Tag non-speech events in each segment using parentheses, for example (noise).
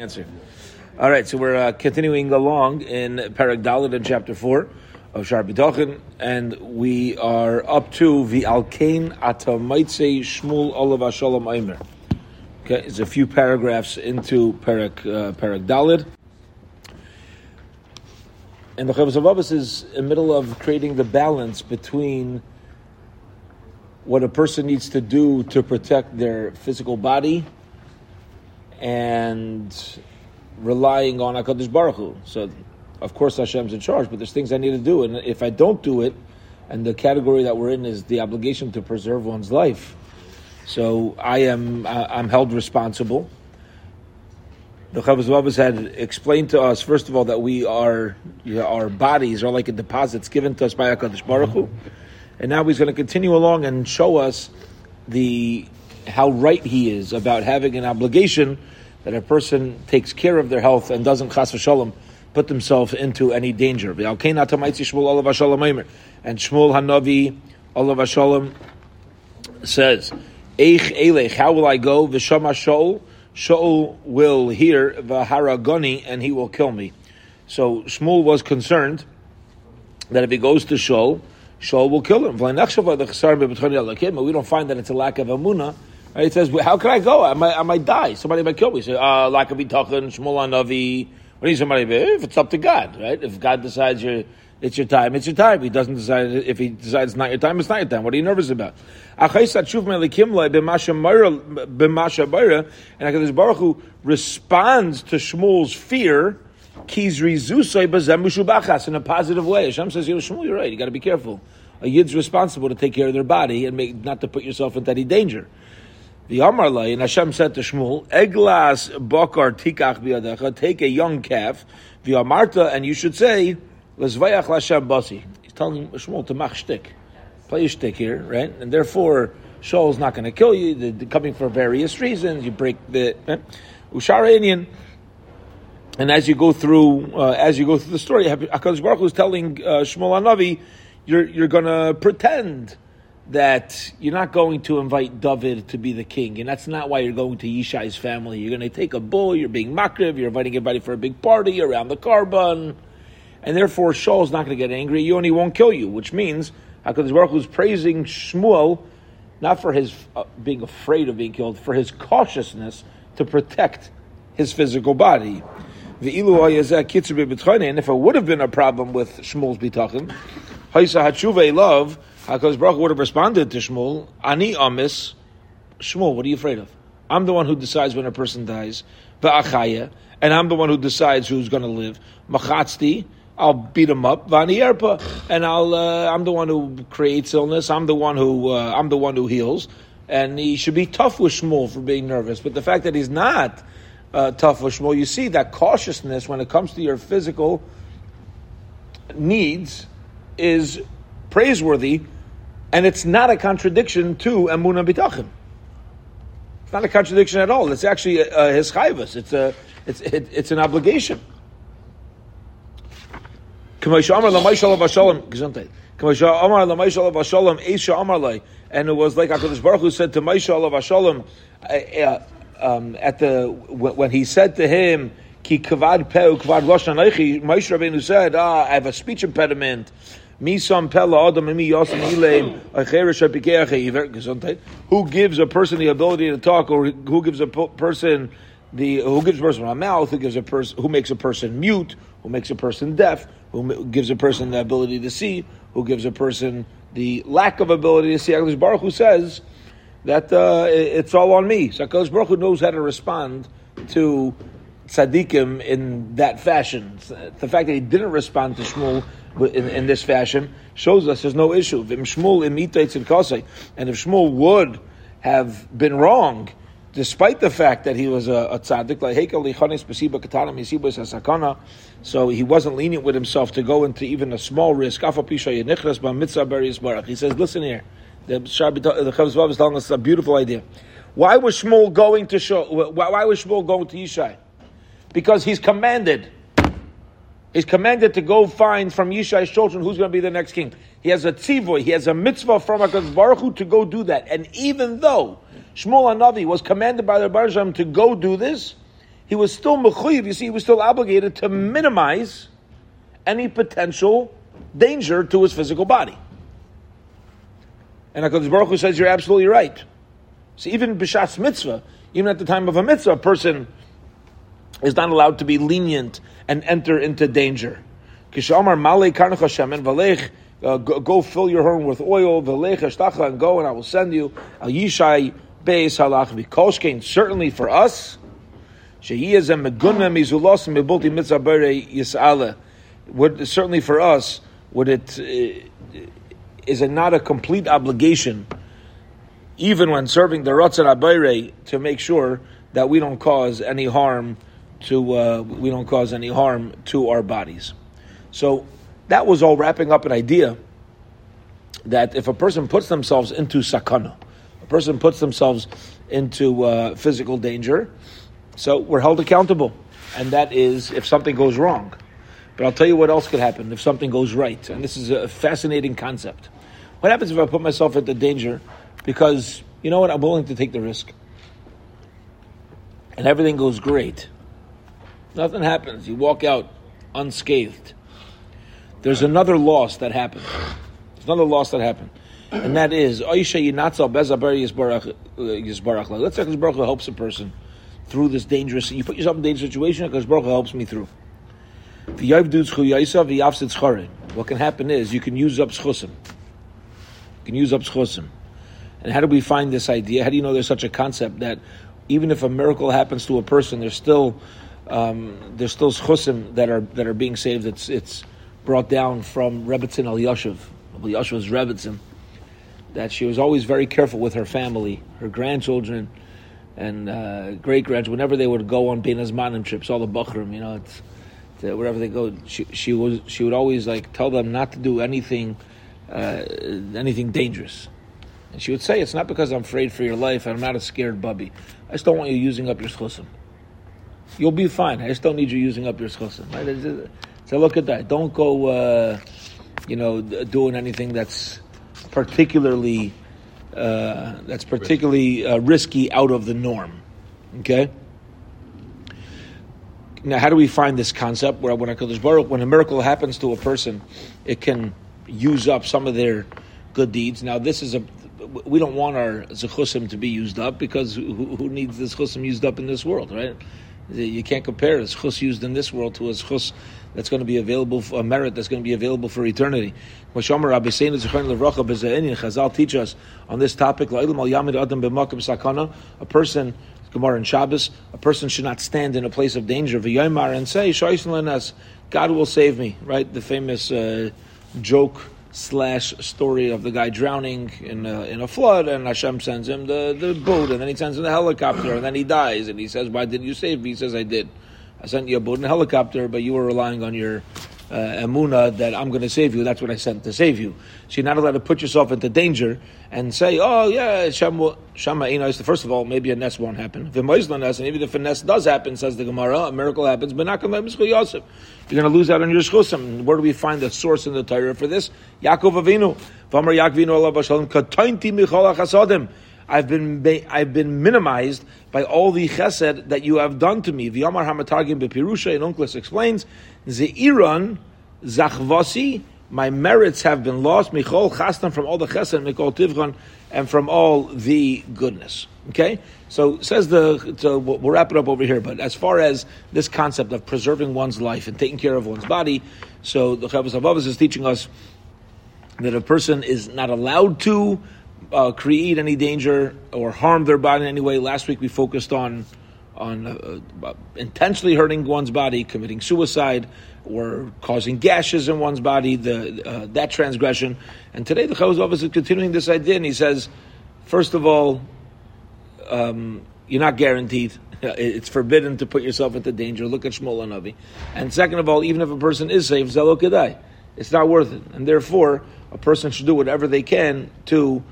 answer. All right, so we're uh, continuing along in Perek Dalet in chapter 4 of Sha'ar Bitachon, and we are up to the Alkain Atamaitse Shmuel Olav Shalom Aimer. Okay, it's a few paragraphs into Perek, uh, Perek Dalet. And the Chovos Halevavos is in the middle of creating the balance between what a person needs to do to protect their physical body and relying on Hakadosh Baruch Hu. So, of course, Hashem's in charge, but there's things I need to do, and if I don't do it, and the category that we're in is the obligation to preserve one's life, so I am uh, I'm held responsible. The Chovos Halevavos had explained to us, first of all, that we are you know, our bodies are like a deposits given to us by Hakadosh Baruch Hu, and now he's going to continue along and show us the how right he is about having an obligation that a person takes care of their health and doesn't chas v'shalom put themselves into any danger. And Shmuel Hanavi Olav Hashalom says, Eich Elech, how will I go? V'shama Shaul, Shaul will hear V'haragoni, and he will kill me. So Shmuel was concerned that if he goes to Shaul, Shaul will kill him. We don't find that it's a lack of amuna He says, "How can I go? I might, I might die. Somebody might kill me." Say, uh, "Lack of bitachon, shmul navi." What is somebody? If it's up to God, right? If God decides you're, it's your time, it's your time. He doesn't decide. If He decides it's not your time, it's not your time. What are you nervous about? And Hakadosh Baruch Hu responds to Shmuel's fear. In a positive way. Hashem says, you know, Shmuel, you're right. You got to be careful. A yid's responsible to take care of their body and make, not to put yourself into any danger. The Amarlai, and Hashem said to Shmuel, Eglas bakar tikach biyadecha, take a young calf, the Amarta, and you should say, Lesvayach Lashem basi. He's telling Shmuel to mach shtick. Play a shtick here, right? And therefore, Shaul's not going to kill you. They're, coming for various reasons. You break the eh? Ushar And as you go through, uh, as you go through the story, Hakadosh Baruch is telling uh, Shmuel Anavi, you're you're going to pretend that you're not going to invite David to be the king, and that's not why you're going to Yishai's family. You're going to take a bull, you're being makriv, you're inviting everybody for a big party around the korban, and therefore Shaul's not going to get angry. You and he won't kill you, which means HaKadosh Baruch Hu is praising Shmuel not for his uh, being afraid of being killed, for his cautiousness to protect his physical body. And if it would have been a problem with Shmuel's bitachon, Haisa love Hakadosh Baruch would have responded to Shmuel, Ani Amis, Shmuel, what are you afraid of? I'm the one who decides when a person dies, Va'achaya, and I'm the one who decides who's going to live. Machatzti, I'll beat him up, Vani Erpa, and I'll uh, I'm the one who creates illness. I'm the one who uh, I'm the one who heals, and he should be tough with Shmuel for being nervous. But the fact that he's not uh, tough with Shmuel, you see that cautiousness when it comes to your physical needs is praiseworthy and it's not a contradiction to Emunah B'tachim. It's not a contradiction at all. It's actually uh, his chayvus. It's a it's it, it's an obligation. And it was like Hakadosh Baruch Hu said to Moshe Hashalom uh, uh, um, at the when he said to him, "Ki kavad peu Moshe Rabbeinu said, "Ah, I have a speech impediment." Who gives a person the ability to talk, or who gives a person the who gives a person a mouth, who gives a person who makes a person mute, who makes a person deaf, who gives a person the ability to see, who gives a person the lack of ability to see. Hakadosh Baruch Hu says that uh, it's all on me. So Hakadosh Baruch Hu knows how to respond to tzaddikim in that fashion. The fact that he didn't respond to Shmuel in, in this fashion shows us there's no issue. And if Shmuel would have been wrong, despite the fact that he was a, a tzaddik, like so he wasn't lenient with himself to go into even a small risk. He says, listen here, the Chavos is telling us a beautiful idea. Why was Shmuel going to show? Why was Shmuel going to Yishai? Because he's commanded is commanded to go find from Yishai's children who's going to be the next king. He has a tzivoy, he has a mitzvah from HaKadosh Baruch Hu to go do that. And even though Shmuel Anavi was commanded by the Baruch to go do this, he was still mechuyev. You see, he was still obligated to minimize any potential danger to his physical body. And Hakadosh Baruch Hu says, "You're absolutely right." So even b'shas mitzvah, even at the time of a mitzvah, a person is not allowed to be lenient and enter into danger. Kishamar and valech uh, go, fill your horn with oil, and go, and I will send you. Al Yishai Beis Halach. Certainly for us, Mizulos Mebulti Mitzabere. Would certainly for us would it uh, is it not a complete obligation, even when serving the Ratzon Abayre, to make sure that we don't cause any harm to uh, we don't cause any harm to our bodies. So that was all wrapping up an idea that if a person puts themselves into sakana, a person puts themselves into uh, physical danger, so we're held accountable. And that is if something goes wrong. But I'll tell you what else could happen if something goes right. And this is a fascinating concept. What happens if I put myself into danger because, you know what, I'm willing to take the risk? And everything goes great. Nothing happens. You walk out unscathed there's another loss that happened. There's another loss that happened. And that is, Oisha Yinatzal Bezabar Yisbarach. Uh, let's say Baruch helps a person through this dangerous, you put yourself in a dangerous situation, because Baruch helps me through. What can happen is you can use up zechusim. You can use up zechusim. And how do we find this idea? How do you know there's such a concept that even if a miracle happens to a person, there's still um, there's still zechusim that are that are being saved. It's it's brought down from Rebbetzin Elyashiv, Yashiv's Rebbetzin, that she was always very careful with her family, her grandchildren, and uh, great grandchildren. Whenever they would go on Bein Hazmanim trips, all the bachurim, you know, it's, wherever they go, she, she was she would always like tell them not to do anything uh, anything dangerous. And she would say, "It's not because I'm afraid for your life. I'm not a scared bubby. I just don't want you using up your zechusim. You'll be fine. I just don't need you using up your zechusim." Right? So look at that. Don't go, uh, you know, doing anything that's particularly uh, that's particularly uh, risky out of the norm. Okay. Now, how do we find this concept where when a when a miracle happens to a person, it can use up some of their good deeds? Now, this is a we don't want our zechusim to be used up because who, who needs this chusim used up in this world, right? You can't compare a chus used in this world to a chus that's going to be available, for, a merit that's going to be available for eternity. Chazal teach us on this topic, a person, Gemara and Shabbos, a person should not stand in a place of danger, and say, God will save me, right? The famous uh, joke slash story of the guy drowning in a, in a flood, and Hashem sends him the, the boat, and then he sends him the helicopter, and then he dies, and he says, "Why didn't you save me?" He says, "I did. I sent you a boat and a helicopter, but you were relying on your uh, emuna that I'm going to save you. That's what I sent to save you. So you're not allowed to put yourself into danger and say, "Oh yeah, Shama." Know, first of all, maybe a nes won't happen. If and even if a nes does happen, says the Gemara, a miracle happens, but not going to Yosef. You're going to lose out on your zechusim. Where do we find the source in the Torah for this? Yaakov Avinu, Vamar Yaakvinu Allah Bashalim, Katainti Michol Chasadim. I've been I've been minimized by all the chesed that you have done to me. V'yamar hamatargim bepirusha, and Onkelos explains, Ze'iran zachvasi, my merits have been lost, michol chastan, from all the chesed, mikol tivron, and from all the goodness. Okay? So says the, so we'll wrap it up over here, but as far as this concept of preserving one's life and taking care of one's body, so the Chovos Halevavos is teaching us that a person is not allowed to uh, create any danger or harm their body in any way. Last week we focused on on uh, uh, intentionally hurting one's body, committing suicide, or causing gashes in one's body, the, uh, that transgression. And today the Chavos is continuing this idea, and he says, first of all, um, you're not guaranteed. (laughs) It's forbidden to put yourself into danger. Look at Shmuel Navi. And second of all, even if a person is saved, Zelo Kedai, it's not worth it. And therefore, a person should do whatever they can to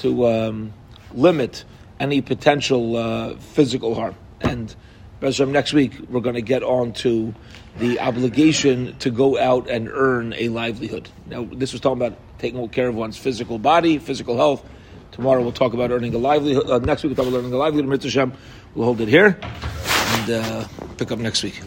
to um, limit any potential uh, physical harm. And Bezram, next week we're going to get on to the obligation to go out and earn a livelihood. Now, this was talking about taking care of one's physical body, physical health. Tomorrow we'll talk about earning a livelihood. Uh, next week we'll talk about earning a livelihood. Mitzvah We'll hold it here. And. Uh, pick up next week.